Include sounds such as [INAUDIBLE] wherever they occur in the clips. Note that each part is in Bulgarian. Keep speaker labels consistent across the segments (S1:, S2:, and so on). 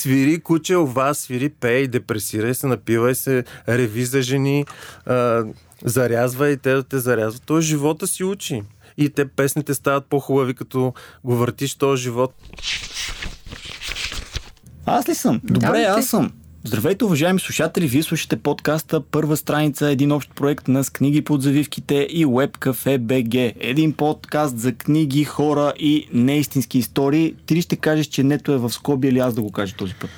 S1: свири, куче, ова, свири, пей, депресирай се, напивай се, реви за жени, а, зарязвай и те да те зарязват. Той живота си учи. И те песните стават по-хубави, като го въртиш този живот.
S2: Аз ли съм? Добре,
S3: Да,
S2: аз съм. Здравейте, уважаеми слушатели! Вие слушате подкаста Първа страница, един общ проект на с книги под завивките и Webcafe BG. Един подкаст за книги, хора и неистински истории. Ти ли ще кажеш, че нето е в скоби или аз да го кажа този път?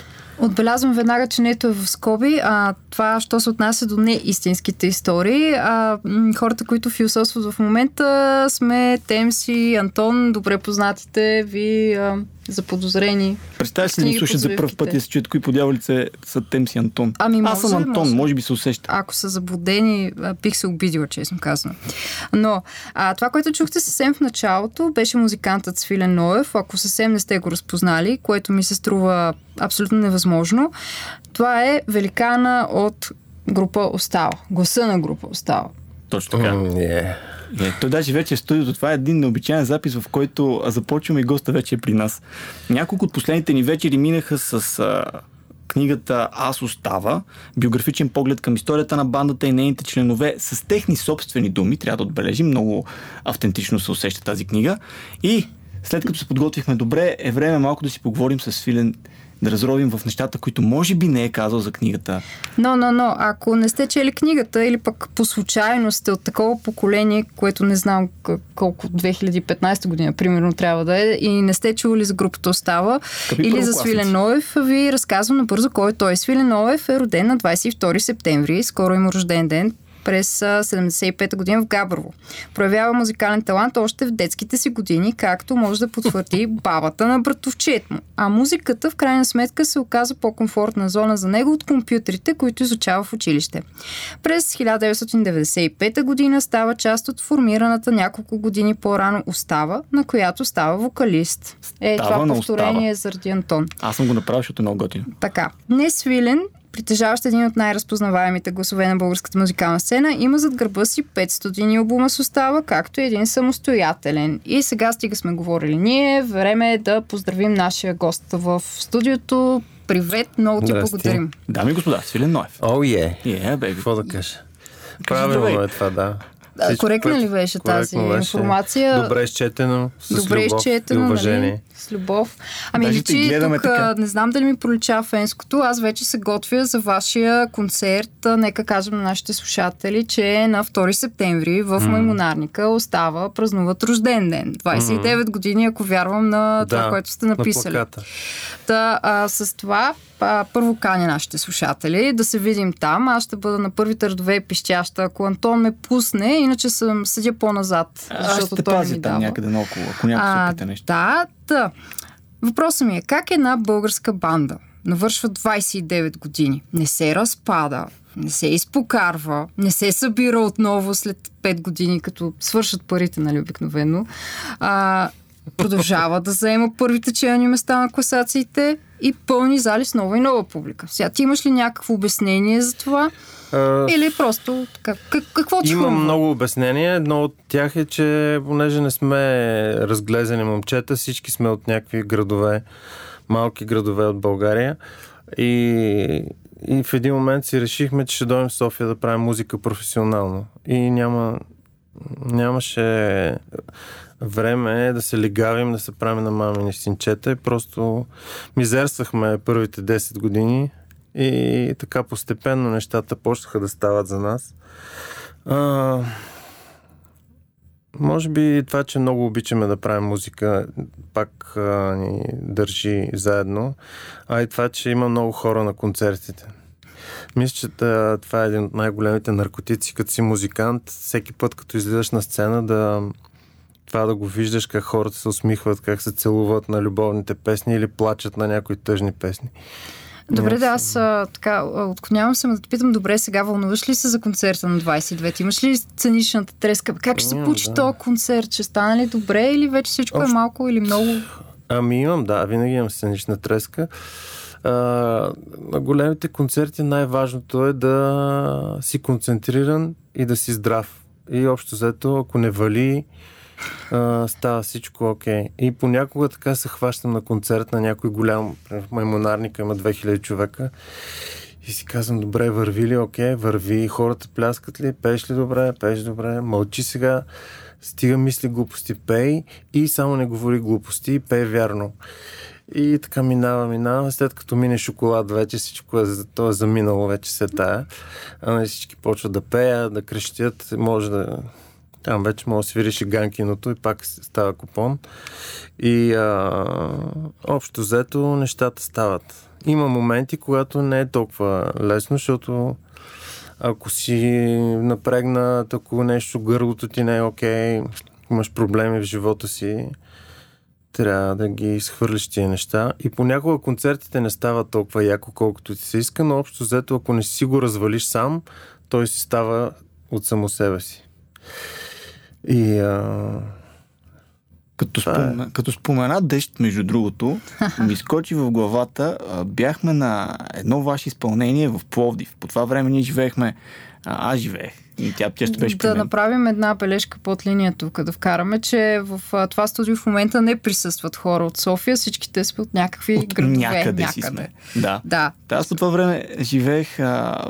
S3: Отбелязвам веднага, че нето е в скоби. А, това, що се отнася до неистинските истории. А, хората, които философстват в момента, сме Темси, Антон, добре познатите ви а, заподозрени.
S2: Представя си ни слушат за първ път и се чуят кои по дяволице са Темси и Антон.
S3: Ами,
S2: аз съм Антон,
S3: може.
S2: може би се усеща.
S3: Ако са заблудени, бих се обидила, честно казано. Но а, това, което чухте съвсем в началото, беше музикантът Свилен Ноев. Ако съвсем не сте го разпознали, което ми се струва абсолютно невъзможно, това е великана от група Остава. Гласа на група Остава.
S2: Точно така.
S1: М, е.
S2: Е, той даже вече е студиото. Това е един необичайен запис, в който започваме и госта вече е при нас. Няколко от последните ни вечери минаха с а, книгата Аз остава, биографичен поглед към историята на бандата и нейните членове с техни собствени думи. Трябва да отбележим, много автентично се усеща тази книга. И след като се подготвихме добре, е време малко да си поговорим с Филен, да разровим в нещата, които може би не е казал за книгата.
S3: Но, но, но, ако не сте чели книгата или пък по случайност сте от такова поколение, което не знам колко 2015 година, примерно, трябва да е, и не сте чули за групата Остава
S2: Скъпи
S3: или за
S2: първокласници.
S3: Свилен Ноев, ви разказвам набързо кой е той. Свилен Ноев е роден на 22 септември, скоро има рожден ден, през а, 75-та година в Габрово. Проявява музикален талант още в детските си години, както може да потвърди бабата на братовчет му. А музиката в крайна сметка се оказа по-комфортна зона за него от компютрите, които изучава в училище. През 1995 година става част от формираната няколко години по-рано Остава, на която става вокалист. Е,
S2: Става
S3: това повторение е заради Антон.
S2: Аз съм го направил, защото е много готино.
S3: Така, не свилен, притежаващ един от най-разпознаваемите гласове на българската музикална сцена, има зад гърба си 5 студийни албума с остава, както и един самостоятелен. И сега стига сме говорили ние, време е да поздравим нашия гост в студиото. Привет, много ти
S1: Здрасти.
S3: благодарим.
S2: Дами и господа, Свилен Ноев.
S1: О, е.
S2: Е.
S1: Какво да кажа? Правилно е това, да. Всичко,
S3: коректна ли беше тази
S1: коректно беше.
S3: информация?
S1: Добре изчетено, с
S3: Добре
S1: любов
S3: изчетено,
S1: и уважение.
S3: нали? С любов. Ами
S2: Даже
S3: личи
S2: гледаме
S3: тук,
S2: така.
S3: а, не знам дали ми пролича фенското, аз вече се готвя за вашия концерт. А, Нека кажем на нашите слушатели, че на 2 септември в Маймонарника остава празнуват рожден ден. 29 години, ако вярвам на това,
S1: Да,
S3: което сте
S1: на
S3: написали.
S1: плаката.
S3: Та, а, с това а, първо каня нашите слушатели да се видим там. Аз ще бъда на първите редове пищяща, ако Антон ме пусне, иначе съм седя по-назад,
S2: Аз
S3: защото
S2: ще
S3: той не ми
S2: там
S3: дава.
S2: някъде наоколо, ако някой се опита нещо.
S3: Да, да. Въпросът ми е, как една българска банда навършва 29 години, не се разпада, не се изпокарва, не се събира отново след 5 години, като свършат парите, нали, обикновено, а, продължава да заема първите челни места на класациите и пълни зали с нова и нова публика. Сега ти имаш ли някакво обяснение за това?
S1: А,
S3: Или просто така, как, какво ти
S1: Има
S3: хрумва?
S1: много обяснения. Едно от тях е, че понеже не сме разглезени момчета, всички сме от някакви градове, малки градове от България. И, и в един момент си решихме, че ще дойдем в София да правим музика професионално. И няма, нямаше време да се легавим, да се правим на мамини синчета. И просто мизерствахме първите 10 години. И така постепенно нещата почнаха да стават за нас. А, може би това, че много обичаме да правим музика, пак а, ни държи заедно. А и това, че има много хора на концертите. Мисля, че това е един от най-големите наркотици, като си музикант. Всеки път, като излизаш на сцена, да това да го виждаш как хората се усмихват, как се целуват на любовните песни или плачат на някои тъжни песни.
S3: Добре, да, аз а, така, отклонявам се, да те питам, добре, сега вълнуваш ли се за концерта на 29? Имаш ли сценичната треска? Как ще се получи
S1: да.
S3: този концерт? Ще стане ли добре или вече всичко е
S1: Общо-
S3: малко или много?
S1: Ами имам, да, винаги имам сценична треска. А, на големите концерти най-важното е да си концентриран и да си здрав. И общо взето, ако не вали става всичко окей. Okay. И понякога така се хващам на концерт на някой голям, в маймонарника има 2000 човека и си казвам, добре, върви ли, окей, върви, хората пляскат ли, пееш ли добре, пееш добре, мълчи сега, стига мисли глупости, пей и само не говори глупости, пей вярно. И така минава, минава. След като мине шоколад, вече всичко е, то е заминало, вече се тая. А всички почват да пеят, да крещят. Може да... Там вече може да свириш и ганкиното и пак става купон. И а, общо взето нещата стават. Има моменти, когато не е толкова лесно, защото ако си напрегна тако нещо, гърлото ти не е окей, имаш проблеми в живота си, трябва да ги изхвърлиш тия неща. И понякога концертите не стават толкова яко, колкото ти се иска, но общо взето, ако не си го развалиш сам, той си става от само себе си. И а...
S2: Като, е. спомена, като спомена дъжд, между другото, [LAUGHS] ми скочи в главата. Бяхме на едно ваше изпълнение в Пловдив. По това време ние живеехме, аз живеех и тя често беше
S3: Да направим една бележка под линия тук, да вкараме, че в това студио в момента не присъстват хора от София, всичките са от някакви от градове.
S2: Някъде, някъде. си сме. Да. да. Аз по това време живеех а,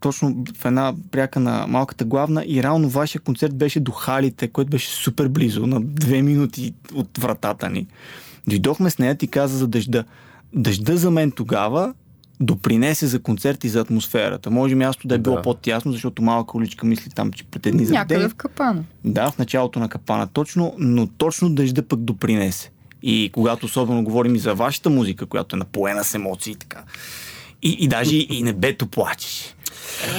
S2: точно в една пряка на малката главна и реално вашия концерт беше до халите, който беше супер близо, на две минути от вратата ни. Дойдохме с нея, ти каза за дъжда. Дъжда за мен тогава допринесе за концерт и за атмосферата. Може място да е било да. по-тясно, защото малка уличка мисли там, че пред едни
S3: Някъде в капана.
S2: Да, в началото на капана точно, но точно дъжда пък допринесе. И когато особено говорим и за вашата музика, която е напоена с емоции и така. И, и даже и небето плачеш.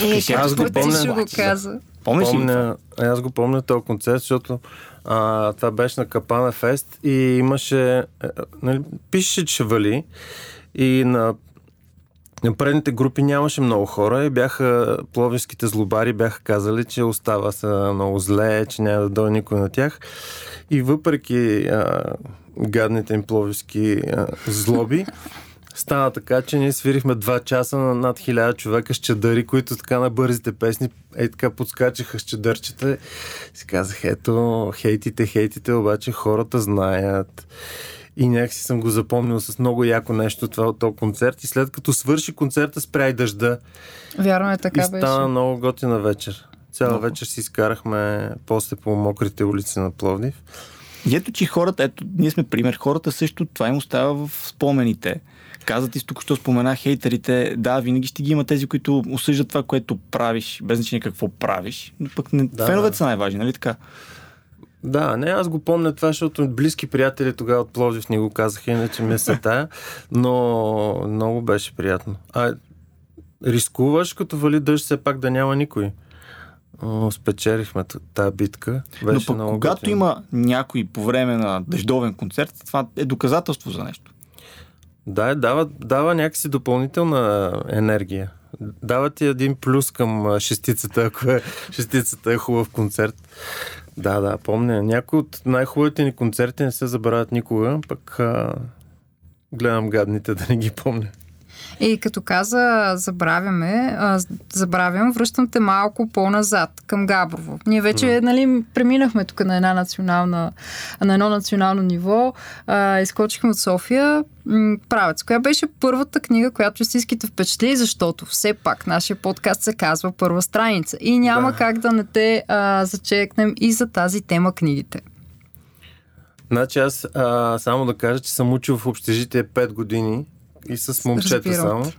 S3: Е, аз го помня. Го каза.
S1: Помниш помня, аз го помня този концерт, защото а, това беше на Капана Фест и имаше, е, нали, пише, че вали и на на предните групи нямаше много хора и бяха, пловиските злобари бяха казали, че остава са много зле, че няма да дойде никой на тях. И въпреки а, гадните им пловиски а, злоби, стана така, че ние свирихме два часа на над хиляда човека с чадъри, които така на бързите песни е така подскачаха с чадърчета. Си казах, ето, хейтите, хейтите, обаче хората знаят. И някакси съм го запомнил с много яко нещо това от този концерт. И след като свърши концерта, спря и дъжда.
S3: Вярно е така
S1: и стана
S3: беше.
S1: много готина вечер. Цяла много. вечер си изкарахме после по мокрите улици на Пловдив.
S2: И ето, че хората, ето, ние сме пример, хората също това им остава в спомените. Казват и тук, що спомена хейтерите, да, винаги ще ги има тези, които осъждат това, което правиш, без значение какво правиш. Но пък не, да, феновете са най-важни, нали така?
S1: Да, не, аз го помня това, защото близки приятели тогава от Пловдив ни го казаха, иначе ми се тая, но много беше приятно. А рискуваш, като вали дъжд, все пак да няма никой. О, спечелихме тази битка. Беше
S2: но пък, когато готин. има някой по време на дъждовен концерт, това е доказателство за нещо.
S1: Да, дава, дава някакси допълнителна енергия. Дава ти един плюс към шестицата, ако е, шестицата е хубав концерт. Да, да, помня. Някои от най-хубавите ни концерти не се забравят никога, пък а, гледам гадните да не ги помня.
S3: И като каза забравяме, а, забравям, връщам те малко по-назад към Габрово. Ние вече, mm. нали, преминахме тук на една национална, на едно национално ниво, а, изкочихме от София. Правец, коя беше първата книга, която истински те впечатли, защото все пак нашия подкаст се казва първа страница и няма да. как да не те а, зачекнем и за тази тема книгите.
S1: Значи аз а, само да кажа, че съм учил в общежитие 5 години и с момчета само.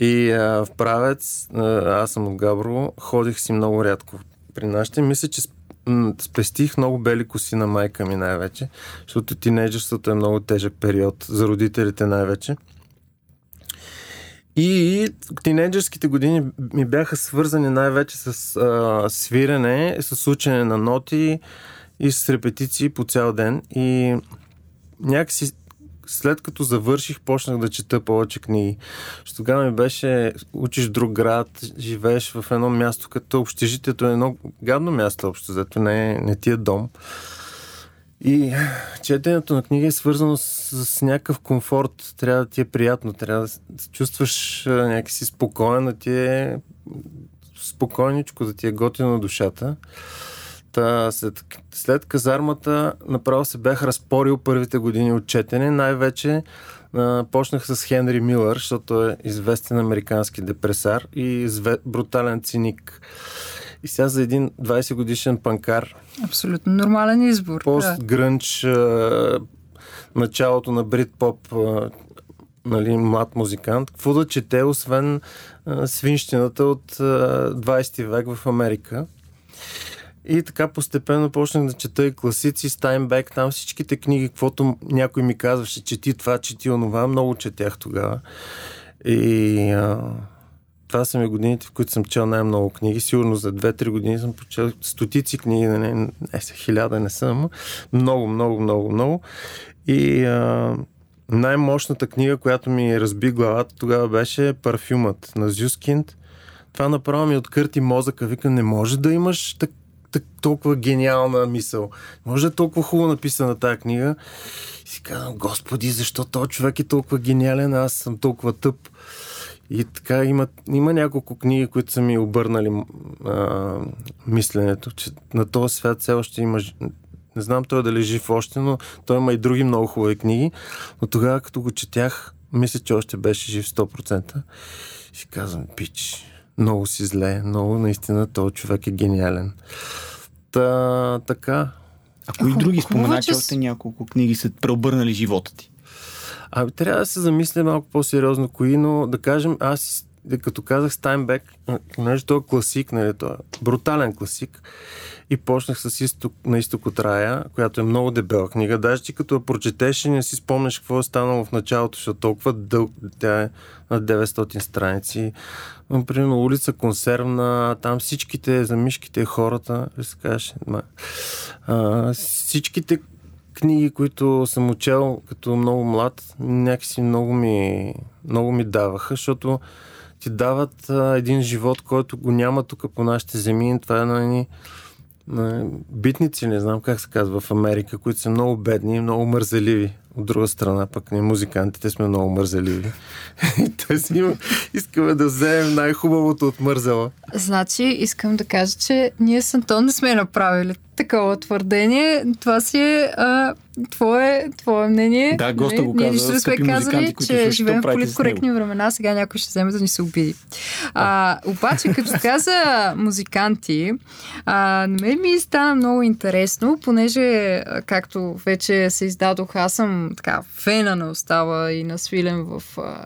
S1: И а, в правец, а, аз съм от Габрово, ходих си много рядко при нашите. Мисля, че спестих много бели коси на майка ми най-вече, защото тинейджерството е много тежък период за родителите най-вече. И тинейджерските години ми бяха свързани най-вече с а, свирене, с учене на ноти и с репетиции по цял ден. И някакси след като завърших, почнах да чета повече книги. Тогава ми беше, учиш друг град, живееш в едно място, като общежитието е едно гадно място, общо, зато не, не ти е дом. И четенето на книга е свързано с, с някакъв комфорт. Трябва да ти е приятно, трябва да се чувстваш някакси спокоен, да ти е спокойничко, да ти е готино душата. Та, след, след казармата направо се бях разпорил първите години от четене. Най-вече а, почнах с Хенри Милър, защото е известен американски депресар и зве, брутален циник. И сега за един 20 годишен панкар.
S3: Абсолютно нормален избор.
S1: Пост грънч, а, началото на брит поп, а, нали, млад музикант. Какво да чете, освен а, свинщината от а, 20 век в Америка. И така постепенно почнах да чета и класици, Стайнбек, там всичките книги, каквото някой ми казваше, чети това, чети онова, много четях тогава. И а, това са ми годините, в които съм чел най-много книги. Сигурно за 2-3 години съм почел стотици книги, не, не, не хиляда не съм, много, много, много, много. И а, най-мощната книга, която ми разби главата тогава беше Парфюмът на Зюскинд. Това направо ми откърти мозъка. Вика, не може да имаш так, толкова гениална мисъл. Може да е толкова хубаво написана тази книга. И си казвам, господи, защо този човек е толкова гениален, аз съм толкова тъп. И така има, има няколко книги, които са ми обърнали а, мисленето, че на този свят все още има не знам той дали е жив още, но той има и други много хубави книги. Но тогава, като го четях, мисля, че още беше жив 100%. И си казвам, пич, много си зле, много наистина този човек е гениален. Та, така.
S2: А кои други спомена, че още няколко книги са преобърнали живота ти?
S1: Ами трябва да се замисля малко по-сериозно кои, но да кажем, аз като казах Стайнбек, понеже той е класик, нали, той е брутален класик, и почнах с изток, на изток от рая, която е много дебела книга. Даже ти като я прочетеш не си спомняш какво е станало в началото, защото толкова дълг, тя е на 900 страници. Примерно улица консервна, там всичките за мишките хората, се кажеш, а, всичките книги, които съм учел като много млад, някакси много ми, много ми даваха, защото ти дават а, един живот, който го няма тук по нашите земи. Това е на едни битници, не знам как се казва в Америка, които са много бедни и много мързеливи. От друга страна, пък ние музикантите сме много мързеливи. [LAUGHS] и те си искаме да вземем най-хубавото от мързела.
S3: Значи, искам да кажа, че ние с Антон не сме направили такова твърдение. Това си е а, твое, твое мнение.
S2: Да, госта нали? го каза.
S3: Ние нищо сме казали, че живеем в политкоректни времена, сега някой ще вземе да ни се обиди. А, обаче, като каза музиканти, а, на мен ми стана много интересно, понеже, както вече се издадох, аз съм така фена на Остава и на Свилен в а,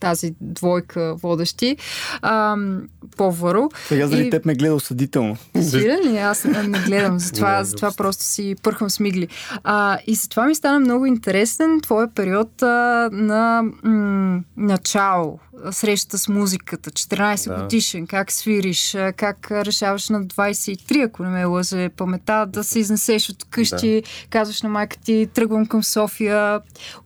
S3: тази двойка водещи. А, по-въро.
S2: Сега заради и... теб ме гледа осъдително.
S3: Свилен ли? Аз не гледам затова, затова просто си пърхам смигли. А, и затова ми стана много интересен твой период а, на м- начало, срещата с музиката, 14 да. годишен, как свириш, как решаваш на 23, ако не ме лъже памета, да се изнесеш от къщи, да. казваш на майка ти, тръгвам към София.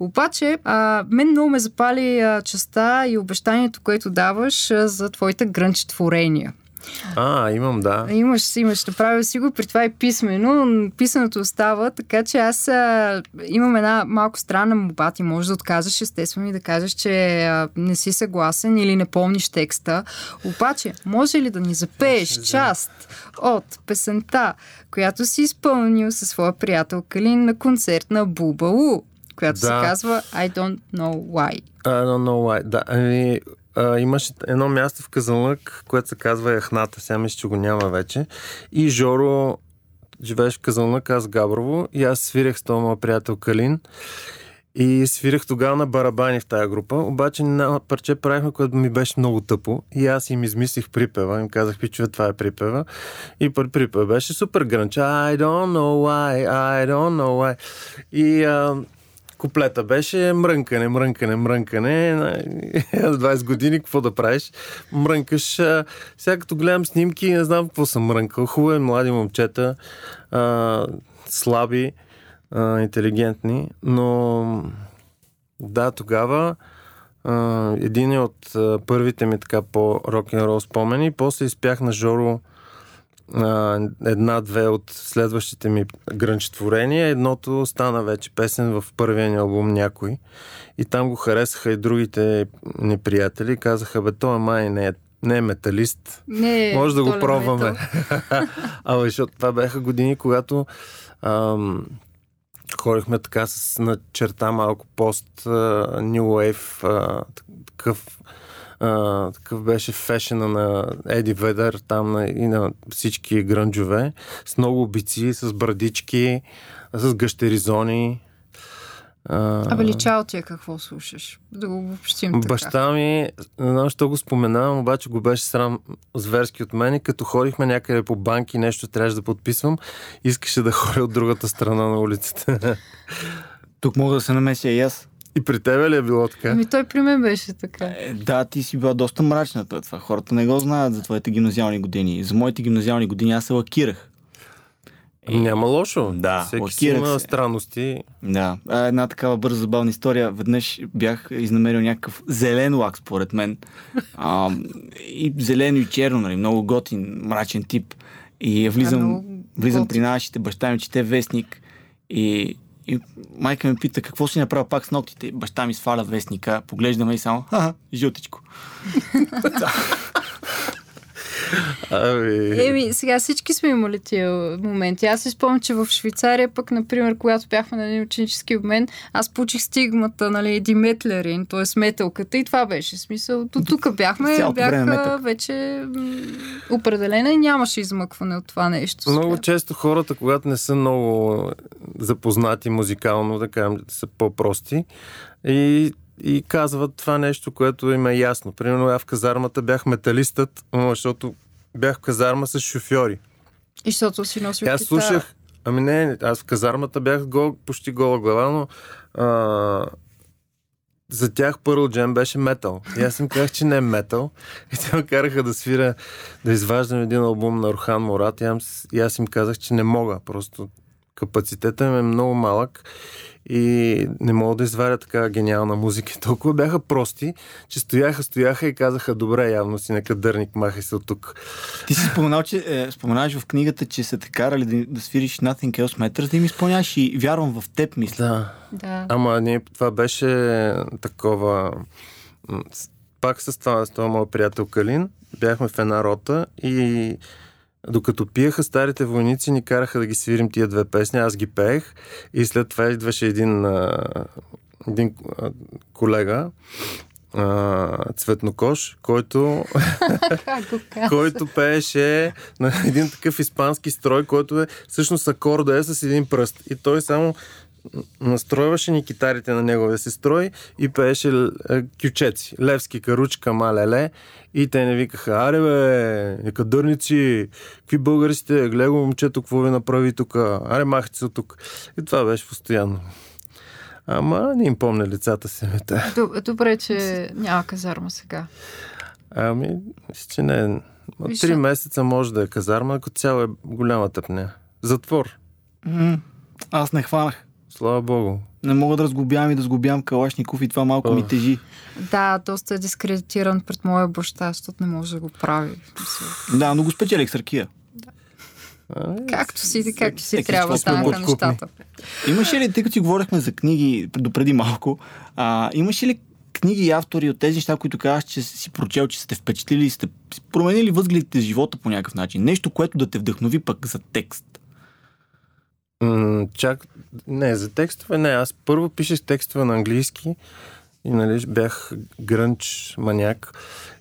S3: Обаче, а, мен много ме запали а, частта и обещанието, което даваш а, за твоите грънч творения.
S1: А, имам, да.
S3: Имаш, имаш, направил си го, при това и писмено. Писаното остава, така че аз а, имам една малко странна моба. Ти можеш да отказаш, естествено, и да кажеш, че а, не си съгласен или не помниш текста. Обаче, може ли да ни запееш част от песента, която си изпълнил със своя приятел Калин на концерт на Бубалу, която да. се казва I don't know why.
S1: I don't know why. Да, ами, а, имаше едно място в Казанлък, което се казва Яхната, сега мисля, че го няма вече. И Жоро живееш в Казанлък, аз Габрово, и аз свирях с този моят приятел Калин. И свирах тогава на барабани в тази група, обаче на парче правихме, което ми беше много тъпо. И аз им измислих припева, им казах, пичове, това е припева. И припева беше супер грънч. I don't know why, I don't know why. И а, куплета беше мрънкане, мрънкане, мрънкане. На 20 [LAUGHS] години, какво да правиш? Мрънкаш. Сега като гледам снимки, не знам какво съм мрънкал. Хубави млади момчета, а, слаби, а, интелигентни, но да, тогава а, един от първите ми така по рок-н-рол спомени. После изпях на Жоро една-две от следващите ми грънчетворения. Едното стана вече песен в първия ни албум някой. И там го харесаха и другите ни приятели. Казаха, бе, това май не е, Не е металист.
S3: Не е
S1: Може да го
S3: долен
S1: пробваме. [LAUGHS] Абе, защото това бяха години, когато ам, ходихме така с на черта малко пост а, New Wave, а, такъв, а, такъв беше фешена на Еди Ведър там на, и на всички грънджове, с много обици, с брадички, с гъщеризони. А,
S3: Абе, личало ти е какво слушаш. Да го обобщим така.
S1: Баща ми, не знам, що го споменавам, обаче го беше срам зверски от мен и като ходихме някъде по банки, нещо трябваше да подписвам, искаше да ходя от другата страна на улицата. [LAUGHS]
S2: Тук мога да се намеся и аз.
S1: И при тебе ли е било така?
S3: Ами той при мен беше така.
S2: Е, да, ти си била доста мрачна. това- хората не го знаят за твоите гимназиални години. За моите гимназиални години аз се лакирах.
S1: Няма лошо.
S2: Да,
S1: Всеки си има
S2: се.
S1: странности.
S2: Да, а, една такава бърза забавна история. Веднъж бях изнамерил някакъв зелен лак, според мен. А, и зелено и черно, нали, много готин, мрачен тип. И
S3: А,
S2: влизам, влизам
S3: готин.
S2: при нашите, баща ми чете вестник и, и майка ми пита какво си направил пак с ногтите. Баща ми сваля вестника, поглеждаме и само, ха, жълтичко. [LAUGHS]
S1: Ами...
S3: Еми, сега всички сме имали тия моменти. Аз си спомням, че в Швейцария, пък, например, когато бяхме на един ученически обмен, аз получих стигмата, нали, Диметлерин, т.е. метелката и това беше. Смисъл, до тук бяхме,
S2: Цялото време
S3: бях вече определена и нямаше измъкване от това нещо.
S1: Много
S3: Сега.
S1: често хората, когато не са много запознати музикално, да кажем, са по-прости и, и казват това нещо, което им е ясно. Примерно, аз в казармата бях металистът, защото бях в казарма с шофьори.
S3: И защото си носил
S1: аз слушах, ами не, аз в казармата бях гол, почти гола глава, но а, за тях Pearl Jam беше метал. И аз им казах, че не е метал. И те ме караха да свиря, да изваждам един албум на Рохан Мурат. И аз, и аз им казах, че не мога. Просто капацитета им е много малък и не мога да изваря така гениална музика. И [LAUGHS] толкова бяха прости, че стояха, стояха и казаха, добре, явно си нека дърник, махай се от тук.
S2: Ти си споменал, че, е, споменаваш в книгата, че са те карали да, да свириш Nothing Else Matters, да им изпълняваш и вярвам в теб, мисля.
S1: Да.
S3: Да.
S1: Ама ние, това беше такова... Пак с това, с това моят приятел Калин, бяхме в една рота и докато пиеха старите войници, ни караха да ги свирим тия две песни, аз ги пеех и след това идваше един, а, един а, колега, а, цветнокош, който който пееше на един такъв испански строй, който е всъщност акорда е с един пръст. И той само настройваше ни китарите на неговия си строй и пееше е, кючеци. Левски, каручка, малеле. И те не викаха, аре бе, некадърници, какви българи сте, гледай момчето, какво ви направи тук, аре махайте се тук. И това беше постоянно. Ама не им помня лицата си.
S3: Добре, че няма казарма сега.
S1: Ами, че не. От три месеца може да е казарма, ако цяло е голяма тъпня. Затвор.
S2: Аз не хванах.
S1: Слава Богу.
S2: Не мога да разглобявам и да сглобявам Калашников и това малко ми
S1: Ох.
S2: тежи.
S3: Да, доста е дискредитиран пред моя баща, защото не може да го прави.
S2: Да, но го спечелих с ракия.
S1: Ами,
S3: Както си, както си
S2: всеки
S3: трябва станаха нещата.
S2: Имаше ли, тъй като си говорихме за книги допреди малко, а, имаше ли книги и автори от тези неща, които казваш, че си прочел, че сте впечатлили сте променили възгледите живота по някакъв начин? Нещо, което да те вдъхнови пък за текст.
S1: Чак... Не, за текстове не. Аз първо пишех текстове на английски и нали, бях грънч маняк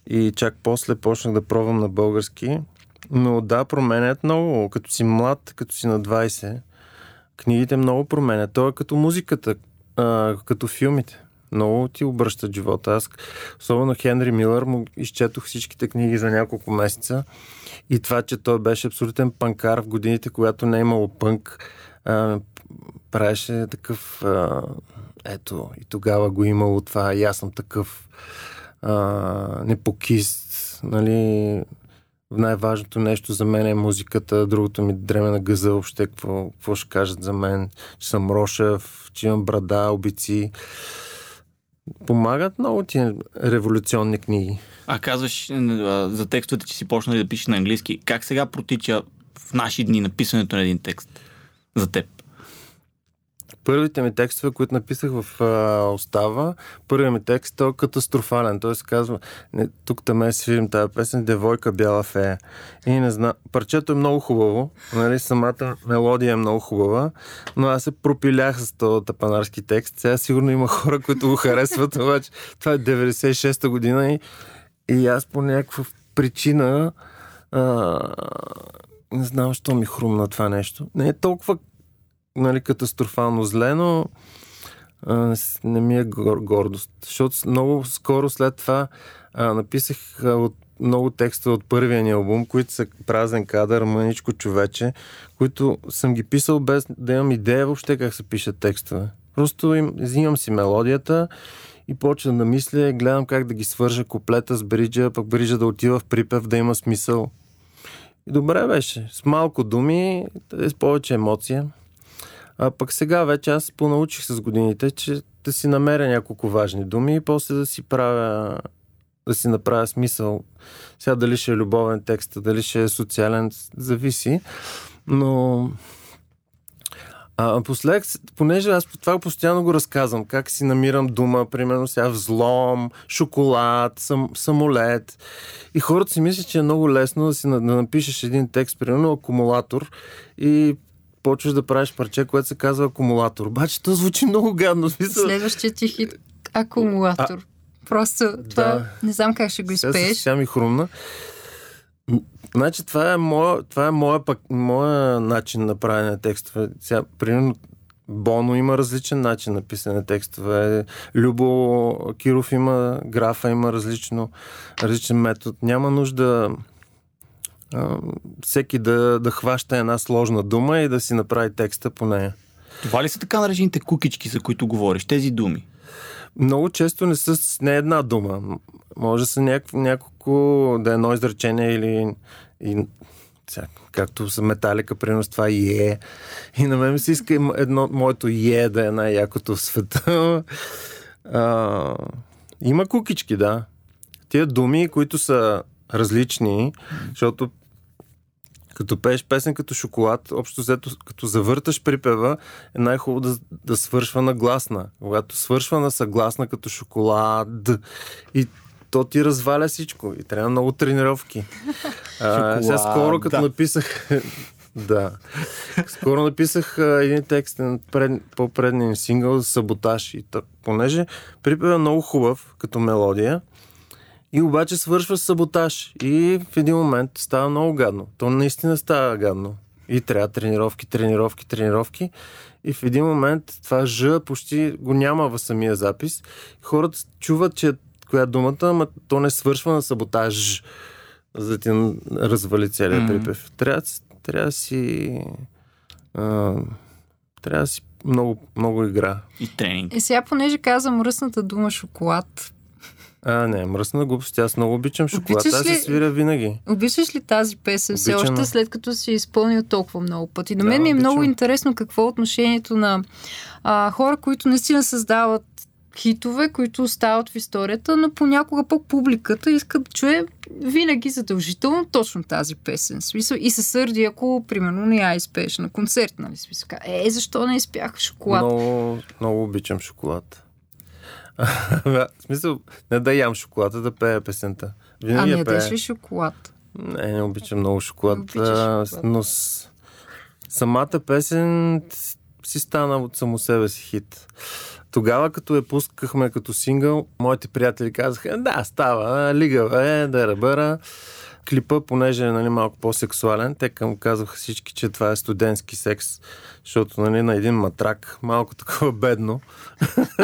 S1: и чак после почнах да пробвам на български. Но да, променят много. Като си млад, като си на 20, книгите много променят. То е като музиката, а, като филмите. Много ти обръщат живота. Аз, особено Хенри Милър, му изчетох всичките книги за няколко месеца. И това, че той беше абсолютен панкар в годините, когато не е имало пънк, а, правеше такъв... А, ето, и тогава го имало това, и аз съм такъв а, непокист, нали... Най-важното нещо за мен е музиката, другото ми дреме на гъза въобще, какво, какво ще кажат за мен, че съм Рошев, че имам брада, обици. Помагат много ти революционни книги.
S2: А казваш а, за текстовете, че си почнали да пишеш на английски. Как сега протича в наши дни написането на един текст за теб?
S1: Първите ми текстове, които написах в а, Остава, първият ми текст е катастрофален. Той се казва, тук там е свирим тази песен, Девойка бяла фея. И не знам, парчето е много хубаво, нали, самата мелодия е много хубава, но аз се пропилях с този тапанарски текст. Сега сигурно има хора, които го харесват, [LAUGHS] обаче това е 96-та година и, и аз по някаква причина а, не знам, що ми хрумна това нещо. Не е толкова нали, катастрофално зле, но а, не ми е гор- гордост. Защото много скоро след това а, написах а, от много текстове от първия ни албум, които са празен кадър, мъничко човече, които съм ги писал без да имам идея въобще как се пишат текстове. Просто им, взимам си мелодията и почвам да мисля, гледам как да ги свържа куплета с бриджа, пък бриджа да отива в припев, да има смисъл. И добре беше. С малко думи, с повече емоция. А пък сега вече аз понаучих с годините, че да си намеря няколко важни думи и после да си правя да си направя смисъл. Сега дали ще е любовен текст, дали ще е социален, зависи. Но а послед, понеже аз това постоянно го разказвам, как си намирам дума, примерно сега взлом, шоколад, сам, самолет. И хората си мислят, че е много лесно да си да напишеш един текст, примерно акумулатор и почваш да правиш парче, което се казва акумулатор. Обаче то звучи много гадно. Смисъл...
S3: Следващия ти хит акумулатор. А, Просто това да. не знам как ще го изпееш.
S1: Сега ми хрумна. Значи това е моя, това е моя, пък, моя начин на правене на текстове. Сега, примерно, Боно има различен начин на писане текстове. Любо Киров има, графа има различно, различен метод. Няма нужда всеки да, да хваща една сложна дума и да си направи текста по нея.
S2: Това ли са така наречените кукички, за които говориш? Тези думи?
S1: Много често не са с не една дума. Може да са няко, няколко, да е едно изречение или и, както са металика, принос това е. И на мен се иска едно, моето е да е най-якото в света. А, има кукички, да. Тия думи, които са различни, защото като пееш песен като шоколад, общо взето, като завърташ припева, е най-хубаво да, да свършва на гласна. Когато свършва на съгласна като шоколад и то ти разваля всичко и трябва много тренировки. а, сега скоро, като да. написах [LAUGHS] да. Скоро написах а, един текст на пред, по-предния сингъл за саботаж. И тък, понеже припева е много хубав като мелодия, и обаче свършва с саботаж. И в един момент става много гадно. То наистина става гадно. И трябва тренировки, тренировки, тренировки. И в един момент това Ж почти го няма в самия запис. Хората чуват, че коя думата, ама то не свършва на саботаж, за да ти развали целият mm-hmm. припев. Трябва, трябва да си... А, трябва да си много, много игра.
S2: И тренинг.
S3: И сега, понеже казвам мръсната дума шоколад,
S1: а, не, мръсна глупост. Аз много обичам шоколад. Аз ли... свиря винаги.
S3: Обичаш ли тази песен все още, след като си изпълнил толкова много пъти? На мен ми е обичам. много интересно какво е отношението на а, хора, които наистина създават хитове, които остават в историята, но понякога пък публиката иска да чуе винаги задължително точно тази песен. Смисъл, и се сърди, ако примерно не я изпееш на концерт, нали? Смисъл, е, защо не изпях шоколад?
S1: Много, много обичам шоколад. В смисъл, не да ям шоколада, да пея песента.
S3: Винаги а не ядеш ли шоколад?
S1: Не, не обичам много шоколад. Шоколад. Но с... самата песен си стана от само себе си хит. Тогава, като я пускахме като сингъл, моите приятели казаха, да, става, лига, е, да ръбъра клипа, понеже е нали, малко по-сексуален, те към казваха всички, че това е студентски секс, защото нали, на един матрак, малко такова бедно.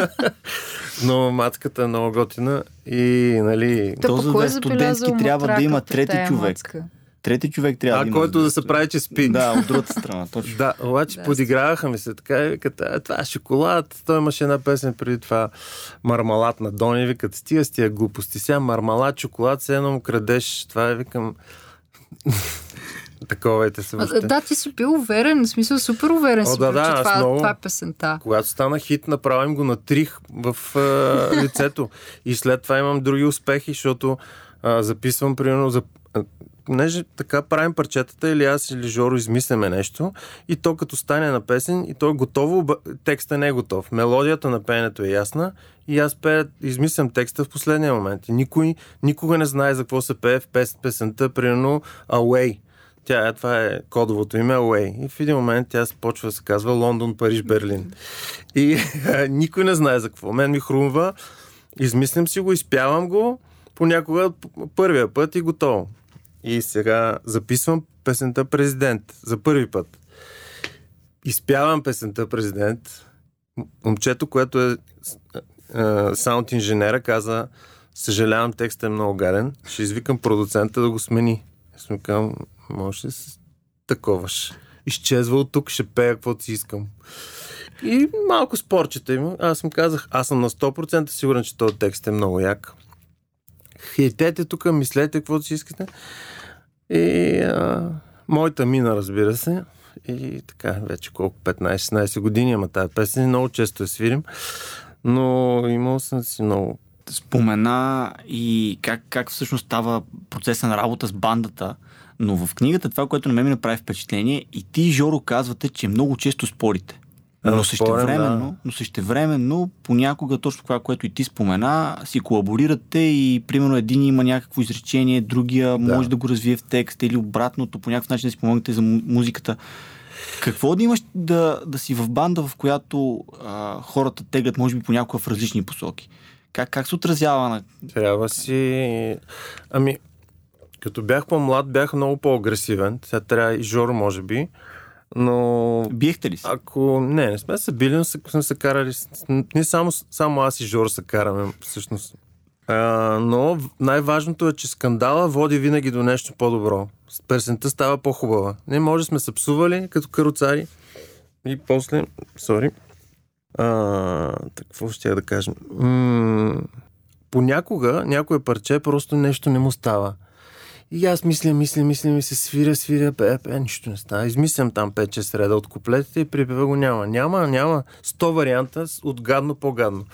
S1: [LAUGHS] Но матката е много готина и нали...
S2: То, за да е студентски трябва да има трети човек. Мацка. Трети човек трябва
S1: а,
S2: да
S1: има. който да се прави, че спи.
S2: Да, от другата страна, точно. [LAUGHS]
S1: да, обаче да, подиграваха ми се така и викат, това е шоколад. Той имаше една песен преди това мармалат на Дони, викат, стига с тия глупости. Сега мармалат, шоколад, се едно му крадеш. Това е, викам... [LAUGHS] Таковете се въобще.
S3: Да, ти си бил уверен, в смисъл супер уверен О, да, да, че това, много, това е песента.
S1: Когато стана хит, направим го на трих в е, [LAUGHS] лицето. И след това имам други успехи, защото а, записвам, примерно, за, понеже така правим парчетата, или аз или Жоро измисляме нещо, и то като стане на песен, и то е готово, текста не е готов. Мелодията на пеенето е ясна, и аз пея, измислям текста в последния момент. Никой никога не знае за какво се пее в пес, песента, примерно Away. Тя, е, това е кодовото име Away. И в един момент тя почва да се казва Лондон, Париж, Берлин. И [LAUGHS] никой не знае за какво. Мен ми хрумва, измислям си го, изпявам го, понякога първия път и готово. И сега записвам песента Президент за първи път. Изпявам песента Президент. Момчето, което е саунд инженера, каза съжалявам, текстът е много гаден. Ще извикам продуцента да го смени. Аз му казвам, може да се таковаш. Изчезва от тук, ще пея каквото си искам. И малко спорчета има. Аз му казах, аз съм на 100% сигурен, че този текст е много як. Хейтете тук, мислете каквото си искате. И а, моята мина, разбира се. И така, вече колко 15-16 години, ама тази песен много често я свирим. Но имал съм си много
S2: спомена и как, как всъщност става процеса на работа с бандата. Но в книгата това, което на мен ми направи впечатление, и ти, Жоро, казвате, че много често спорите. Но същевременно, да. но същевременно, понякога точно това, което и ти спомена, си колаборирате и примерно един има някакво изречение, другия да. може да го развие в текст или обратното, по някакъв начин да си помогнете за музиката. Какво да имаш да, да си в банда, в която а, хората теглят, може би, понякога в различни посоки? Как, как се отразява на...
S1: Трябва си... Ами, като бях по-млад, бях много по-агресивен. Сега трябва и Жоро, може би. Но...
S2: Биехте ли се?
S1: Ако... Не, не сме се били, но сме се карали. Не само, само аз и Жоро се караме, всъщност. А, но най-важното е, че скандала води винаги до нещо по-добро. Песента става по-хубава. Не може сме се псували като каруцари и после... Сори. какво ще я да кажем? М- понякога някое парче просто нещо не му става. И аз мисля, мисля, мисля, ми се свиря, свиря, пе, пе, нищо не става. Измислям там 5-6 среда от куплетите и припева го няма. Няма, няма 100 варианта от гадно по-гадно.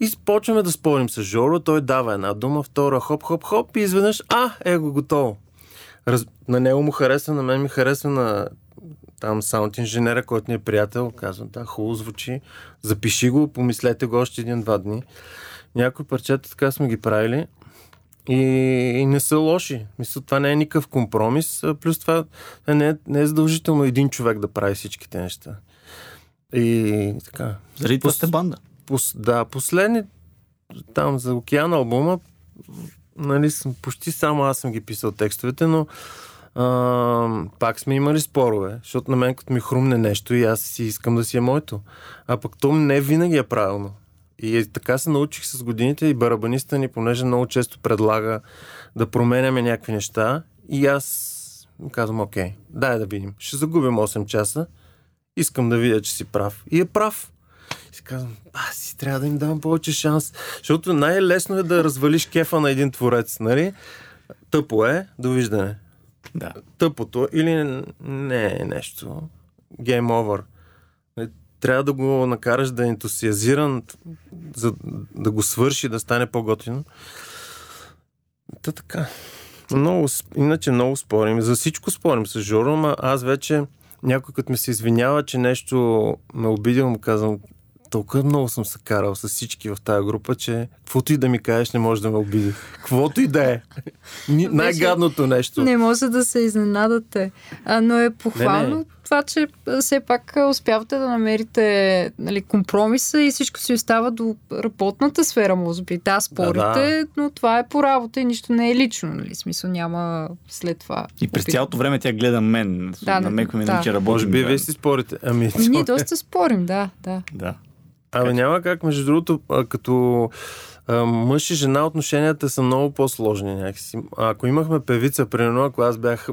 S1: И почваме да спорим с Жоро, той дава една дума, втора, хоп, хоп, хоп и изведнъж, а, е го готово. Раз... На него му харесва, на мен ми харесва на там саунд инженера, който ни е приятел, казвам, да, хубаво звучи, запиши го, помислете го още един-два дни. Някои парчета така сме ги правили и, и не са лоши. Мисля, това не е никакъв компромис, плюс това не е, не е задължително един човек да прави всичките неща. И така.
S2: Заради това сте банда.
S1: Пос, да, последни там за океан албума нали, съм, почти само аз съм ги писал текстовете, но а, пак сме имали спорове, защото на мен като ми хрумне нещо и аз си искам да си е моето. А пък то не винаги е правилно. И така се научих с годините и барабаниста ни, понеже много често предлага да променяме някакви неща и аз казвам, окей, дай да видим. Ще загубим 8 часа, искам да видя, че си прав. И е прав. И си казвам, аз си трябва да им дам повече шанс. Защото най-лесно е да развалиш кефа на един творец, нали? Тъпо е, довиждане.
S2: Да.
S1: Тъпото или не е нещо. Game over трябва да го накараш да е ентусиазиран, за да го свърши, да стане по-готино. Та така. Много, иначе много спорим. За всичко спорим с Жоро, но аз вече някой като ми се извинява, че нещо ме обидил, му казвам, толкова много съм се карал с всички в тази група, че каквото и да ми кажеш, не може да ме обиди. Каквото и да е. Най-гадното нещо.
S3: Не може да се изненадате. А, но е похвално не, не. Това, че все пак успявате да намерите нали, компромиса и всичко си остава до работната сфера, може би. Да, спорите, да, да. но това е по работа и нищо не е лично. Нали? Смисъл няма след това.
S2: И през цялото време тя гледа мен. Да, намекваме, да. че работим.
S1: Може би вие си спорите. Ами,
S3: Ние доста спорим, да. да.
S2: да.
S1: Абе няма как, между другото, като мъж и жена отношенията са много по-сложни някакси. Ако имахме певица, примерно, ако аз бях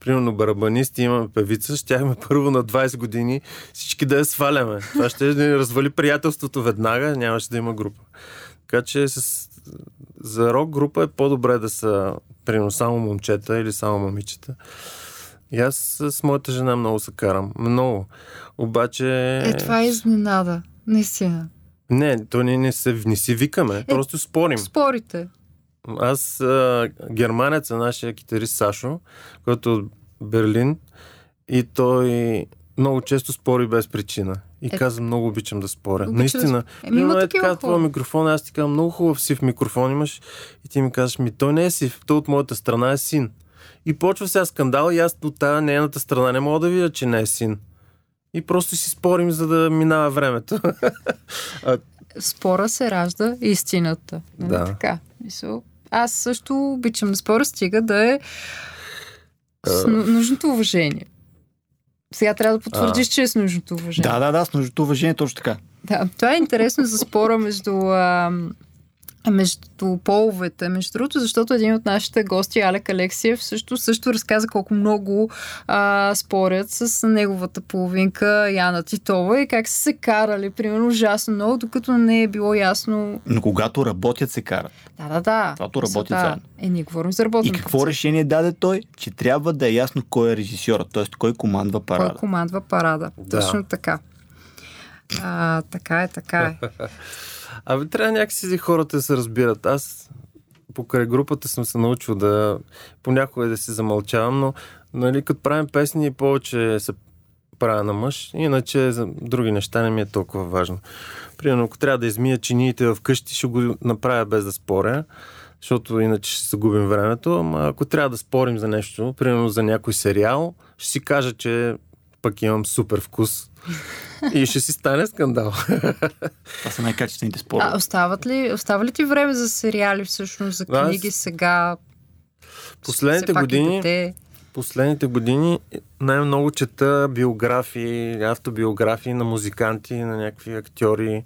S1: примерно барабанист и имаме певица, щяхме [LAUGHS] първо на 20 години всички да я сваляме. Това ще да ни развали приятелството веднага, нямаше да има група. Така че с, за рок група е по-добре да са примерно само момчета или само момичета. И аз с моята жена много се карам. Много. Обаче...
S3: Е, това е изненада. Наистина.
S1: Не, то не, не, се, не си викаме, е, просто спорим.
S3: Спорите.
S1: Аз, а, германеца, нашия китарист Сашо, който е от Берлин, и той много често спори без причина. И
S3: Е,
S1: каза, много обичам да споря.
S3: обича да
S1: Наистина.
S3: сп- Еми, има
S1: е така, твоя микрофон, аз ти казвам, много хубав сив микрофон имаш. И ти ми казваш, ми той не е сив, той от моята страна е син. И почва сега скандал и аз от тази нейната страна не мога да видя, че не е син. И просто си спорим, за да минава времето. [LAUGHS]
S3: спора се ражда истината. Нали
S1: Да.
S3: така? Мисъл, аз също обичам да спора, стига да е с ну- нужното уважение. Сега трябва да потвърдиш, че е с нужното уважение.
S2: Да, да, да, с нужното уважение, точно така.
S3: Да, това е интересно за спора между, а, между половете. Между другото, защото един от нашите гости, Алек Алексиев, също, също разказа колко много а, спорят с неговата половинка Яна Титова и как са се карали, примерно, ужасно много, докато не е било ясно.
S2: Но когато работят, се карат.
S3: Да, да, да.
S2: Когато работят
S3: да.
S2: заедно.
S3: Е, ние говорим за работен
S2: И какво
S3: процес.
S2: решение даде той? Че трябва да е ясно кой е режисьора, т.е. кой командва
S3: Кой
S2: парада.
S3: командва парада.
S1: Да.
S3: Точно така. А, така е, така е. [LAUGHS]
S1: Абе, трябва някакси хората да се разбират. Аз покрай групата съм се научил да понякога да се замълчавам, но нали, като правим песни повече се правя на мъж, иначе за други неща не ми е толкова важно. Примерно, ако трябва да измия чиниите вкъщи, ще го направя без да споря, защото иначе ще загубим времето. Ама ако трябва да спорим за нещо, примерно за някой сериал, ще си кажа, че пък имам супер вкус и ще си стане скандал. [LAUGHS]
S2: Това са най-качествените спорове.
S3: А, остават ли, остава ли ти време за сериали всъщност, за
S1: Аз-
S3: книги сега?
S1: Последните години-
S3: дете.
S1: Последните години най-много чета биографии, автобиографии на музиканти, на някакви актьори.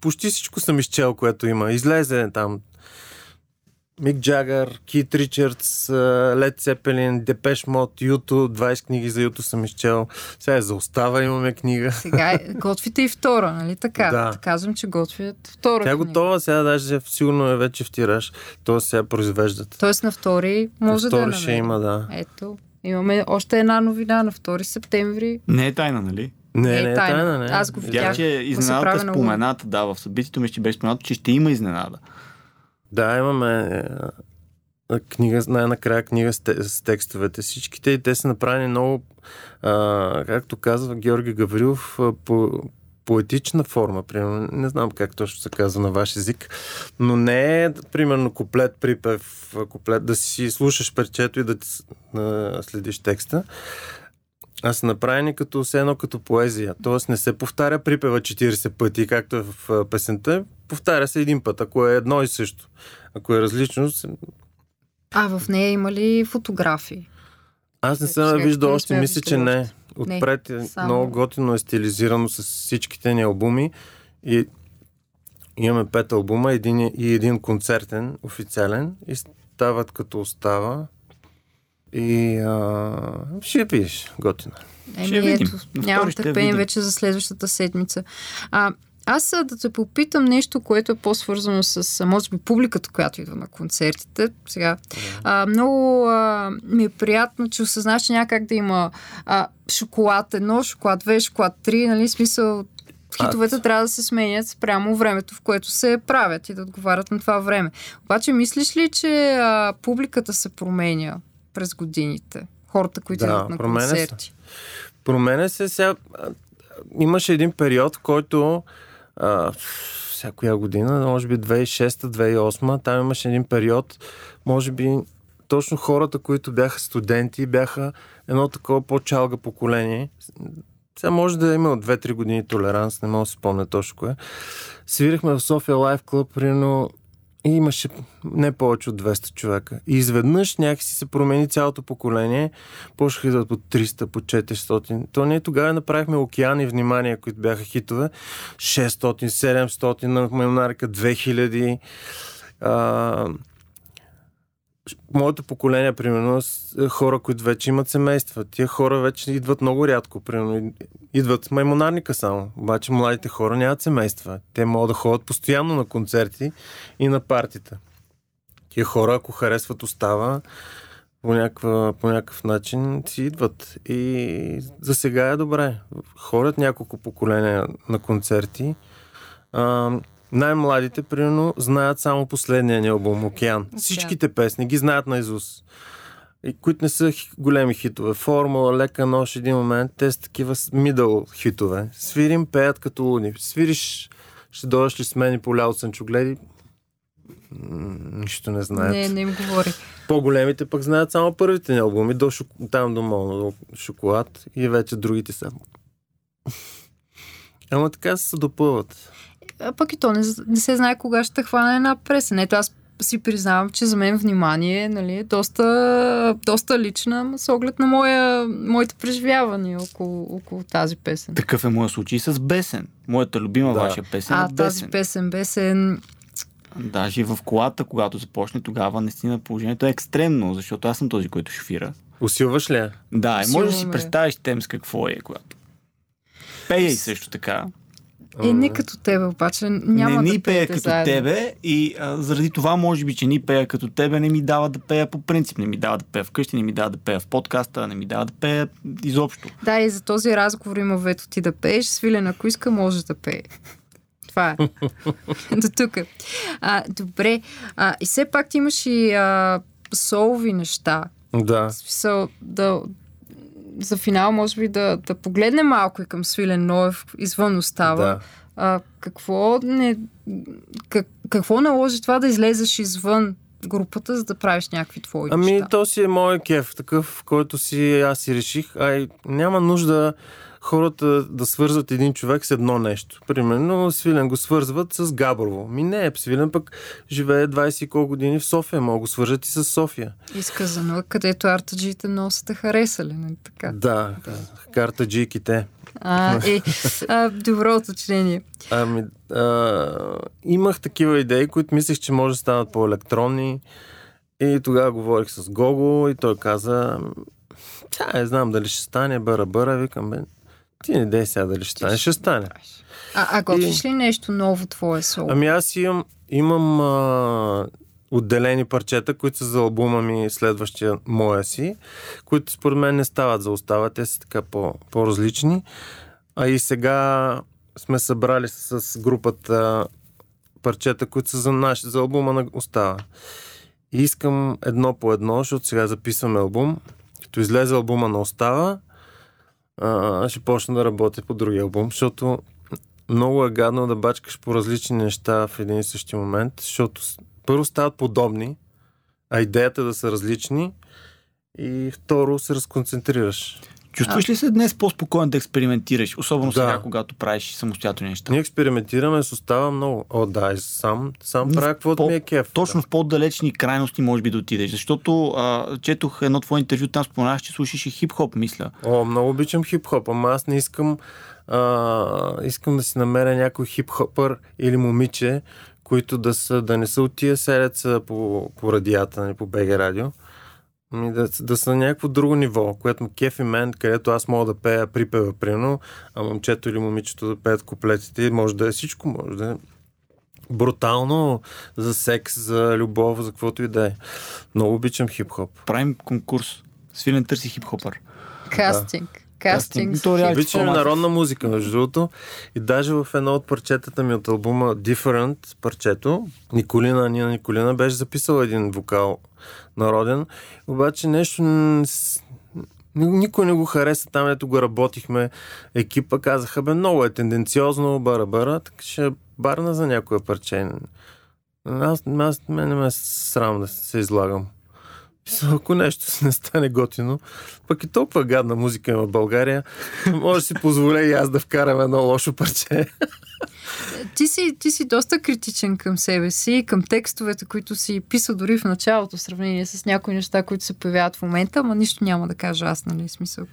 S1: Почти всичко съм изчел, което има. Излезе там Мик Джагър, Кит Ричардс, Лед Цепелин, Депеш Мод, Юто, 20 книги за Юто съм изчел. Сега е за остава имаме книга.
S3: Сега е, готвите и втора, нали така?
S1: Да.
S3: Казвам, че готвят втора
S1: Тя е
S3: книга.
S1: готова, сега даже сигурно е вече в тираж. То сега произвеждат.
S3: Тоест на втори може да я
S1: Втори ще
S3: намерим.
S1: има, да.
S3: Ето, имаме още една новина на 2 септември.
S2: Не е тайна, нали?
S1: Не,
S3: Не е
S1: не е
S3: тайна.
S1: тайна, не.
S3: Аз го видях.
S2: Видях, че изненадата
S3: на
S2: спомената, да, в събитието ми ще беше споменато, че ще има изненада.
S1: Да, имаме е, книга, най-накрая книга с, те, с текстовете. Всичките и те са направени много, а, както казва Георги Гаврилов, по поетична форма, примерно. Не знам как точно се казва на ваш език, но не е, примерно, куплет, припев, куплет, да си слушаш перчето и да а, следиш текста. А са направени като все едно като поезия. Тоест не се повтаря припева 40 пъти, както е в песента. Повтаря се един път, ако е едно и също. Ако е различно, се-
S3: А, в нея има ли фотографии?
S1: аз не
S3: Ето
S1: съм я виждал
S3: не
S1: още, мисля, че не. Отпред е
S3: само-
S1: много готино е стилизирано с всичките ни албуми и имаме пет албума един, е- и един концертен, официален и стават като остава и а, ще я пиеш, готино.
S3: Еми, ето, нямам търпение вече за следващата седмица. А, аз да те попитам нещо, което е по-свързано с, може би, публиката, която идва на концертите. Сега, а, много а, ми е приятно, че осъзнаш, че някак да има а, шоколад едно, шоколад две, шоколад три, нали, смисъл хитовете трябва да се сменят спрямо времето, в което се правят и да отговарят на това време. Обаче, мислиш ли, че а, публиката се променя през годините? Хората, които
S1: Да,
S3: идват на
S1: променя се.
S3: концерти.
S1: Променя се сега. Имаше един период, в който а, всяка година, може би 2006-2008, там имаше един период, може би точно хората, които бяха студенти, бяха едно такова по-чалга поколение. Сега може да има от 2-3 години толеранс, не мога да си спомня точно кое. Свирихме в София Лайф Клуб, примерно, и имаше не повече от 200 човека. И изведнъж някакси се промени цялото поколение. Почнаха да по 300, по 400. То ние тогава направихме океани внимание, които бяха хитове. 600, 700, на Маймонарка 2000. А, моето поколение, примерно, е, хора, които вече имат семейства. Тия хора вече идват много рядко. Примерно, идват маймонарника само. Обаче младите хора нямат семейства. Те могат да ходят постоянно на концерти и на партита. Тия хора, ако харесват остава, по, някаква, по някакъв начин си идват. И за сега е добре. Ходят няколко поколения на концерти. А, най-младите, примерно, знаят само последния ни албум Океан. Всичките песни ги знаят на Изус. И, които не са големи хитове. Формула, лека нощ, един момент. Те са такива мидъл хитове. Свирим, пеят като луни. Свириш, ще дойдеш ли с мен и по ляво сънчогледи? М, Нищо не знаят.
S3: Не, не им говори.
S1: По-големите пък знаят само първите ни албуми, до шок... там до Молно, до шоколад и вече другите са. [LAUGHS] Ама така се допълват.
S3: А пък и то не, не се знае кога ще хване една пресен. Ето аз си признавам, че за мен внимание нали, е доста, доста лична, с оглед на моя, моите преживявания около, около тази песен.
S2: Такъв е моят случай с Бесен. Моята любима
S1: Да.
S2: ваша песен
S3: А,
S2: е
S3: тази
S2: Бесен.
S3: песен Бесен...
S2: Даже в колата, когато започне, тогава наистина положението е екстремно, защото аз съм този, който шофира.
S1: Усилваш ли я?
S2: Да, и може да си представиш тем с какво е, когато. Пея и също така.
S3: Е, не като тебе, обаче няма
S2: не ни
S3: да
S2: пея
S3: пеете
S2: като
S3: заедно.
S2: тебе и а, заради това може би, че ни пея като тебе не ми дава да пея по принцип. Не ми дава да пея вкъщи, не ми дава да пея в подкаста, не ми дава да пея изобщо.
S3: Да, и за този разговор има вето ти да пееш. Свилен, ако иска, може да пее. Това е. [LAUGHS] До тук. А, добре. А, и все пак ти имаш и а, солови неща.
S1: Да.
S3: Смисъл да за финал, може би, да, да погледнем малко и към Свилен Ноев извън остава.
S1: Да.
S3: А, какво, не, как, какво наложи това да излезеш извън групата, за да правиш някакви твои
S1: Ами,
S3: неща?
S1: то си е моят кеф, такъв, който си аз си реших. Ай, няма нужда хората да свързват един човек с едно нещо. Примерно, Свилен го свързват с Габрово. Ми не, Свилен пък живее 20 и колко години в София. Мога го свържат и с София.
S3: Изказано, където артаджиите много са те харесали, нали така?
S1: Да, карта джиките.
S3: А, е, а, добро уточнение.
S1: Ами, а, имах такива идеи, които мислех, че може да станат по-електронни. И тогава говорих с Гого и той каза, тя не знам дали ще стане, бъра бъра, викам, бе, ти не дей сега дали ще стане, ще стане.
S3: А, а готвиш ли нещо ново твое соло?
S1: Ами аз имам, имам а, отделени парчета, които са за албума ми следващия моя си, които според мен не стават за остава, те са така по, по-различни. А и сега сме събрали с групата парчета, които са за, наш, за албума на остава. И искам едно по едно, защото сега записваме албум. Като излезе албума на остава, а, ще почна да работя по другия албум, защото много е гадно да бачкаш по различни неща в един и същи момент, защото първо стават подобни, а идеята е да са различни и второ се разконцентрираш.
S2: Чувстваш ли се днес по-спокоен да експериментираш, особено
S1: Да.
S2: сега, когато правиш самостоятелни неща?
S1: Ние експериментираме с остава много. О, да, и сам, сам
S2: Но
S1: правя каквото
S2: по-
S1: ми е кеф.
S2: Точно в по-далечни крайности може би да отидеш, защото а, четох едно твое интервю, там споменаваш, че слушаш и хип-хоп, мисля.
S1: О, много обичам хип-хоп, ама аз не искам а, искам да си намеря някой хип-хопър или момиче, които да, са, да не са от тия селеца по, по радията, нали, по БГ радио, Ами да, да са на някакво друго ниво, което ме кефи мен, където аз мога да пея припева, примерно, а момчето или момичето да пеят куплетите. Може да е всичко, може да е брутално за секс, за любов, за каквото и да е. Много обичам хип-хоп.
S2: Правим конкурс. Свилен търси хип-хопър.
S3: Кастинг. Кастинг.
S1: Обичам народна музика, между другото. И даже в едно от парчетата ми от албума Different парчето, Николина, Нина Николина, беше записала един вокал народен. Обаче нещо никой не го хареса там, ето го работихме. Екипа казаха, бе, много е тенденциозно, бара-бара, така ще барна за някоя парче. Аз, аз мен не ме е срам да се излагам. [LAUGHS] Ако нещо не стане готино, пък и толкова гадна музика има в България, може да си позволя и аз да вкарам едно лошо парче.
S3: Ти си, ти си доста критичен към себе си, към текстовете, които си писал дори в началото, в сравнение с някои неща, които се появяват в момента, ама нищо няма да кажа аз, нали, смисъл.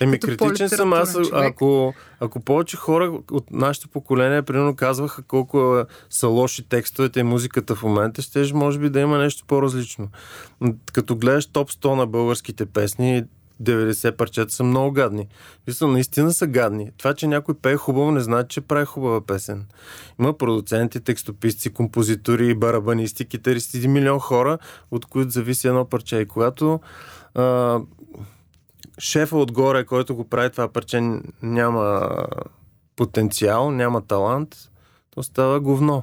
S1: Еми,
S3: Като
S1: критичен съм аз,
S3: човек.
S1: ако, ако повече хора от нашето поколение, примерно, казваха колко е- са лоши текстовете и музиката в момента, ще може би да има нещо по-различно. Като гледаш топ 100 на българските песни, 90 парчета са много гадни. Мисля, наистина са гадни. Това, че някой пее хубаво, не значи, че прави хубава песен. Има продуценти, текстописци, композитори, барабанисти, китаристи, един милион хора, от които зависи едно парче. И когато а, шефа отгоре, който го прави това парче, няма потенциал, няма талант, то става говно.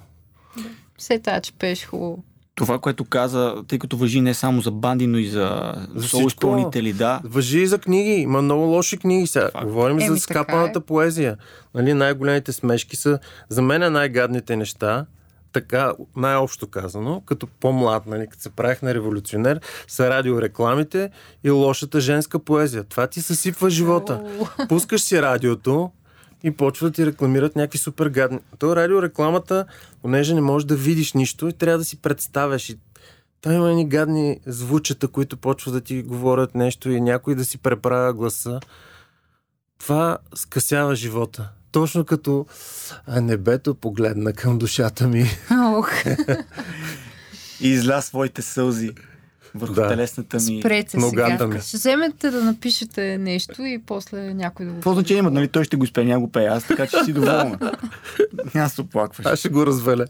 S3: Се тая, че пееш хубаво.
S2: Това, което каза, тъй като въжи не само за банди, но и за,
S1: За
S2: соло
S1: всичко.
S2: изпълнители, да.
S1: Въжи и за книги. Има много лоши книги сега.
S2: Факт.
S1: Говорим
S3: Еми,
S1: за
S3: така
S1: скапаната
S3: е.
S1: поезия. Нали, най-големите смешки са за мен е най-гадните неща, така най-общо казано, като по-млад, нали, като се правих на революционер, са радиорекламите и лошата женска поезия. Това ти съсипва живота. Пускаш си радиото и почва да ти рекламират някакви супер гадни. То радиорекламата, понеже не можеш да видиш нищо и трябва да си представяш. И там има едни гадни звучета, които почват да ти говорят нещо и някой да си преправя гласа. Това скъсява живота. Точно като а, небето погледна към душата ми.
S3: Ох, [LAUGHS]
S2: И изля своите сълзи върху
S1: Да.
S2: телесната ми.
S3: спрете
S1: Ногата
S3: сега.
S1: ми.
S3: Ще вземете да напишете нещо и после някой да го...
S2: Какво значение има, нали? Той ще го изпее, няма го пее аз, така че си доволна. [LAUGHS] Няма се оплакваш.
S1: Аз ще го разваля.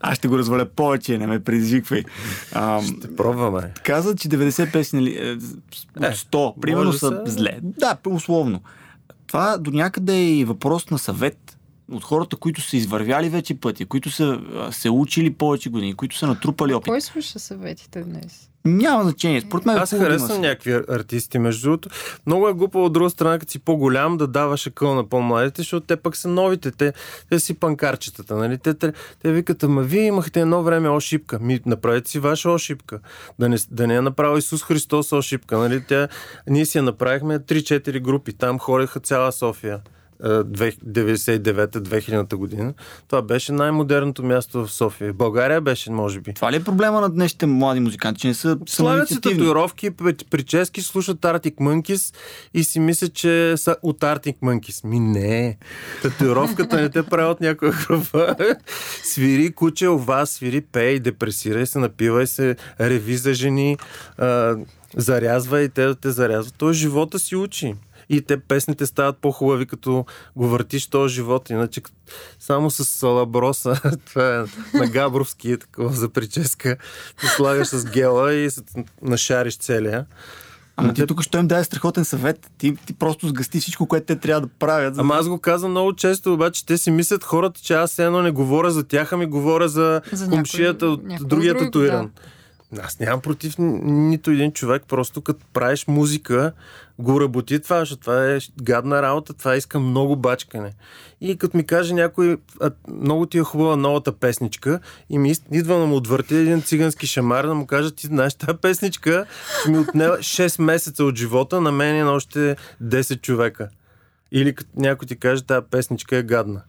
S2: Аз ще го разваля повече, не ме предизвиквай. Ам,
S1: Ще пробваме.
S2: каза, че 90 песни нали, е, от 100, примерно
S1: може
S2: са
S1: са-
S2: зле. Да, условно. Това до някъде е и въпрос на съвет от хората, които са извървяли вече пътя, които са се учили повече години, които са натрупали опит.
S3: Кой слуша съветите днес?
S2: Няма значение. Според мен е
S1: Аз харесвам някакви ар- артисти, между другото. Много е глупо от друга страна, като си по-голям, да даваш акъл на по-младите, защото те пък са новите. Те, те си панкарчетата, нали? Те, те, те викат, ама вие имахте едно време ошибка. Ми, направете си ваша ошибка. Да не, да не е направил Исус Христос ошибка, нали? Тя, ние си я направихме 3-4 групи. Там хореха цяла София. Е, две- 99-2000 година. Това беше най-модерното място в София. България беше, може би.
S2: Това ли е проблема на днешните млади музиканти, че не са
S1: Слагат си татуировки, при- прически, слушат Arctic Monkeys и си мислят, че са от Arctic Monkeys. Ми не. Татуировката не те прави от някоя група. свири куче у вас, свири пей, депресирай се, напивай се, реви за жени, а, зарязва и те да те зарязват. Той живота си учи. И те песните стават по-хубави, като го въртиш този живот. Иначе само с салаброса, [LAUGHS] това е на Габровски, е такова за прическа, ти слагаш с гела и се нашариш целия.
S2: Ама ти тук ще им даде страхотен съвет. Ти, ти просто сгъсти всичко, което те трябва да правят. За...
S1: Ама аз го казвам много често, обаче те си мислят хората, че аз едно не говоря за тях, ами говоря за,
S3: За някой-
S1: комшията от
S3: някой
S1: другия
S3: друг,
S1: татуиран. Аз нямам против ни- нито един човек, просто като правиш музика, го работи това, защото това е гадна работа, това иска много бачкане. И като ми каже някой, а, много ти е хубава новата песничка, и ми идва да му отвърти един цигански шамар, да му каже, ти знаеш, тази песничка ми отнела 6 месеца от живота, на мен и на още 10 човека. Или като някой ти каже, тази песничка е гадна.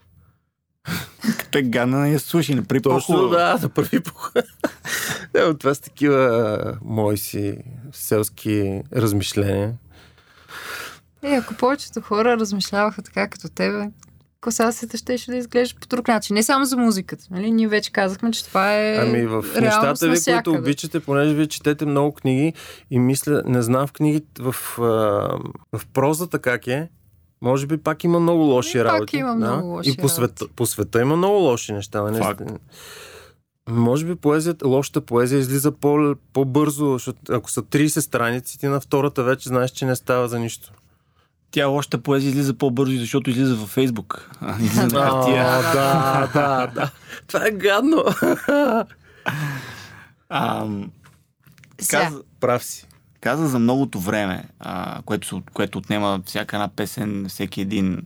S2: Те гадна не я слушай, не при
S1: Точно,
S2: по-хубаво.
S1: да, да Не, това са такива мои си селски размишления.
S3: Е, ако повечето хора размишляваха така като тебе, класацията ще, ще да изглежда по друг начин. Не само за музиката. Нали? Ние вече казахме, че това е
S1: Ами в нещата ви, които обичате, понеже вие четете много книги и мисля, не знам в книгите, в, в прозата как е, може би пак има много лоши
S3: Ами, пак
S1: работи.
S3: има много лоши
S1: И по света,
S3: работи.
S1: по света има много лоши неща. Нали?
S2: Факт.
S1: Може би поезията, лошата поезия излиза по, по-бързо, защото ако са 30 страници, ти на втората вече знаеш, че не става за нищо.
S2: Тя лошата поезия излиза по-бързо, защото излиза във Фейсбук. А, Излиза на хартия.
S1: А, да, да, да. Това е гадно.
S2: Ам,
S3: Сега,
S2: каза,
S1: Прав си.
S2: каза за многото време, а, което, което отнема всяка една песен, всеки един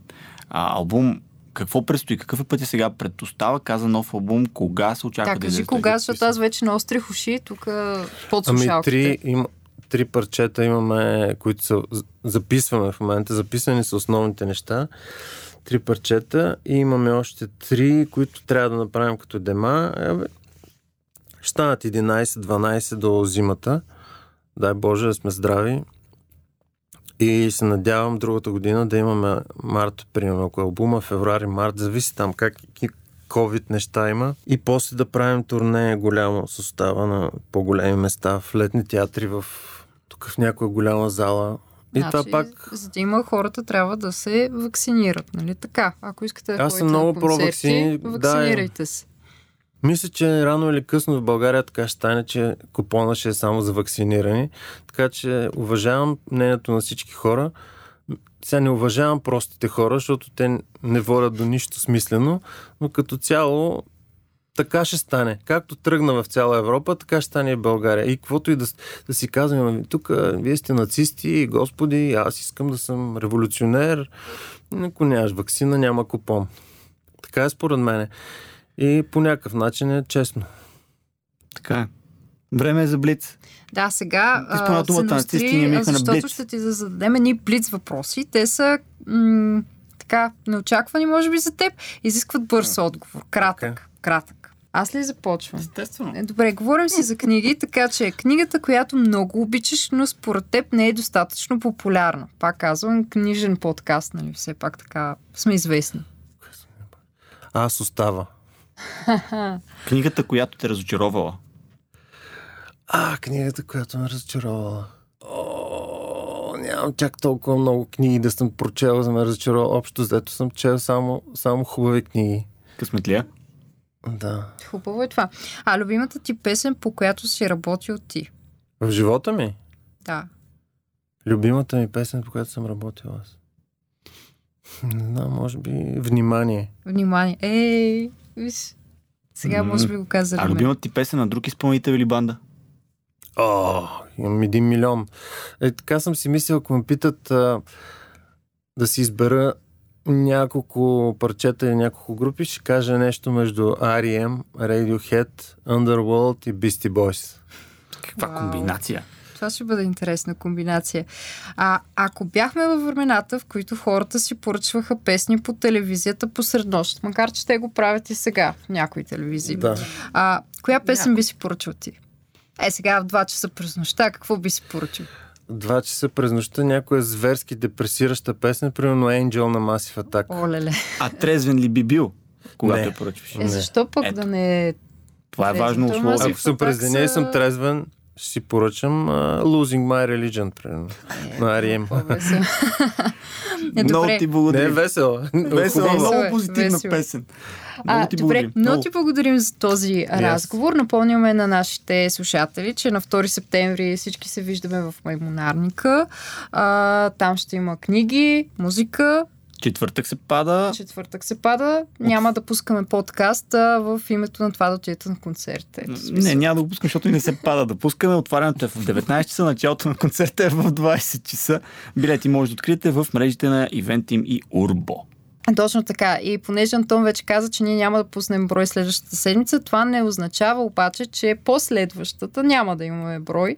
S2: а, албум. Какво предстои? Какъв е пътя сега пред остава? Каза нов албум. Кога се очаква
S3: да,
S2: да
S3: кажи кога, защото аз вече наострих уши тук под
S1: Ами три, има, три парчета имаме, които са, записваме в момента. Записани са основните неща. Три парчета и имаме още три, които трябва да направим като дема. Ще станат 11-12 до зимата. Дай Боже да сме здрави. И се надявам другата година да имаме март, примерно, ако е албума, февруари, март, зависи там как COVID неща има. И после да правим турне голямо състава на по-големи места, в летни театри, в тук в някоя голяма зала. И
S3: значи,
S1: това пак...
S3: За да има хората, трябва да се вакцинират, нали така? Ако искате да
S1: Аз съм много
S3: на концерти,
S1: про-ваксини, да,
S3: вакцинирайте се.
S1: Мисля, че рано или късно в България така ще стане, че купона ще е само за вакцинирани. Така че уважавам мнението на всички хора. Сега не уважавам простите хора, защото те не водят до нищо смислено, но като цяло така ще стане. Както тръгна в цяла Европа, така ще стане и България. И каквото и да, да си казваме, тук вие сте нацисти, господи, аз искам да съм революционер. Ако нямаш вакцина, няма купон. Така е според мене. И по някакъв начин е честно.
S2: Така е. Време е за блиц.
S3: Да, сега а, се
S2: нацисти,
S3: настои,
S2: ние минахме на
S3: защото
S2: блиц.
S3: ще ти да зададем едни блиц въпроси. Те са м- така неочаквани, може би, за теб. Изискват бърз отговор. Кратък.
S1: Окей.
S3: Кратък. Аз ли започвам?
S2: Естествено.
S3: Е, Добре, говорим си за книги, така че книгата, която много обичаш, но според теб не е достатъчно популярна. Пак казвам, книжен подкаст, нали? Все пак така сме известни.
S1: Аз остава. [LAUGHS]
S2: Книгата, която те разочаровала.
S1: А, книгата, която ме разочаровала. О, нямам чак толкова много книги да съм прочел, за да ме разочарова. Общо взето съм чел само, само хубави книги.
S2: Късметлия.
S1: Да.
S3: Хубаво е това. А любимата ти песен, по която си работил ти?
S1: В живота ми,
S3: Да.
S1: любимата ми песен, по която съм работил аз. Не знам, може би Внимание.
S3: Внимание. Ей, виж. Сега може би го каза.
S2: А любимата ти песен на друг изпълнител или банда?
S1: О, имам един милион. Е, така съм си мислил, ако ме питат а, да си избера няколко парчета или няколко групи, ще кажа нещо между R.E.M., Radiohead, Underworld и Beastie Boys.
S2: Каква
S3: Вау.
S2: комбинация.
S3: Това ще бъде интересна комбинация. А ако бяхме във времената, в които хората си поръчваха песни по телевизията посред нощ, макар че те го правят и сега в някои телевизии,
S1: Да.
S3: а, коя песен би си поръчал ти? Е, сега в 2 часа през нощта, какво би си поръчал?
S1: Два часа през нощта някоя зверски депресираща песен, примерно Angel на Massive Attack.
S3: Олеле.
S2: А трезвен ли би бил, когато
S1: Не.
S2: я поръчваш?
S3: Е, защо пък
S2: Ето.
S3: да не...
S2: Това е важно условие.
S1: Ако съм през деня и
S3: са-
S1: съм трезвен, си поръчам uh, Losing My Religion, примерно. На R.E.M.
S3: По-весело. [LAUGHS] е,
S2: Много ти
S1: Не е
S2: благодаря.
S1: весело.
S2: Весело,
S3: Весело е,
S2: много позитивна
S3: весело е.
S2: песен. Много
S3: А,
S2: ти
S3: добре,
S2: благодарим.
S3: много ти благодарим за този разговор. Напомняме на нашите слушатели, че на 2 септември всички се виждаме в Маймонарника. А, там ще има книги, музика.
S2: Четвъртък се пада.
S3: Четвъртък се пада. Няма да пускаме подкаст а, в името на това да отидете на концерт. Ето,
S2: Не, няма да го пускам, защото и не се пада да пускаме. Отварянето е в 19 часа, началото на концерта е в 20 часа. Билети може да откриете в мрежите на Eventim и Urbo.
S3: Точно така. И понеже Антон вече каза, че ние няма да пуснем брой следващата седмица, това не означава обаче, че последващата няма да имаме брой.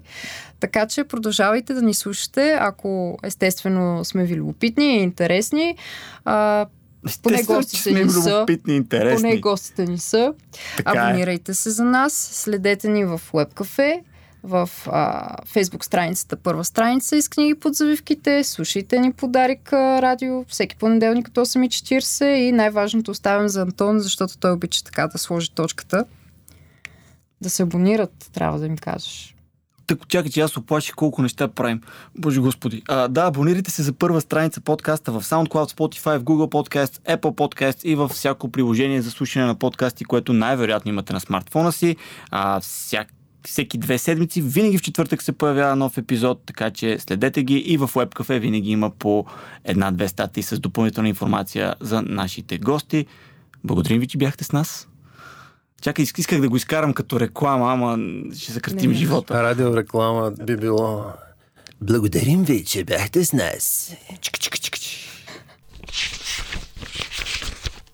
S3: Така че продължавайте да ни слушате, ако естествено сме ви любопитни и интересни. А, Поне гостите ни са. поне гостите ни са.
S2: Така е.
S3: Абонирайте се за нас, следете ни в WebCafe, в а, Facebook страницата първа страница из книги под завивките, слушайте ни по Дарик радио всеки понеделник от 8.40 и най-важното оставям за Антон, защото той обича така да сложи точката. Да се абонират, трябва да им кажеш.
S2: Тък, чакай, че аз оплаших колко неща правим. Боже господи. А, да, абонирайте се за първа страница подкаста в SoundCloud, Spotify, в Google Podcast, Apple Podcast и във всяко приложение за слушане на подкасти, което най-вероятно имате на смартфона си. А, всяк всеки две седмици, винаги в четвъртък се появява нов епизод, така че следете ги и в WebCafe винаги има по една-две статии с допълнителна информация за нашите гости. Благодарим ви, че бяхте с нас. Чакай, иск- исках да го изкарам като реклама, ама ще съкратим
S3: Не, не.
S2: живота.
S1: Радиореклама би било... Благодарим ви, че бяхте с нас.
S2: Чик, чик, чик.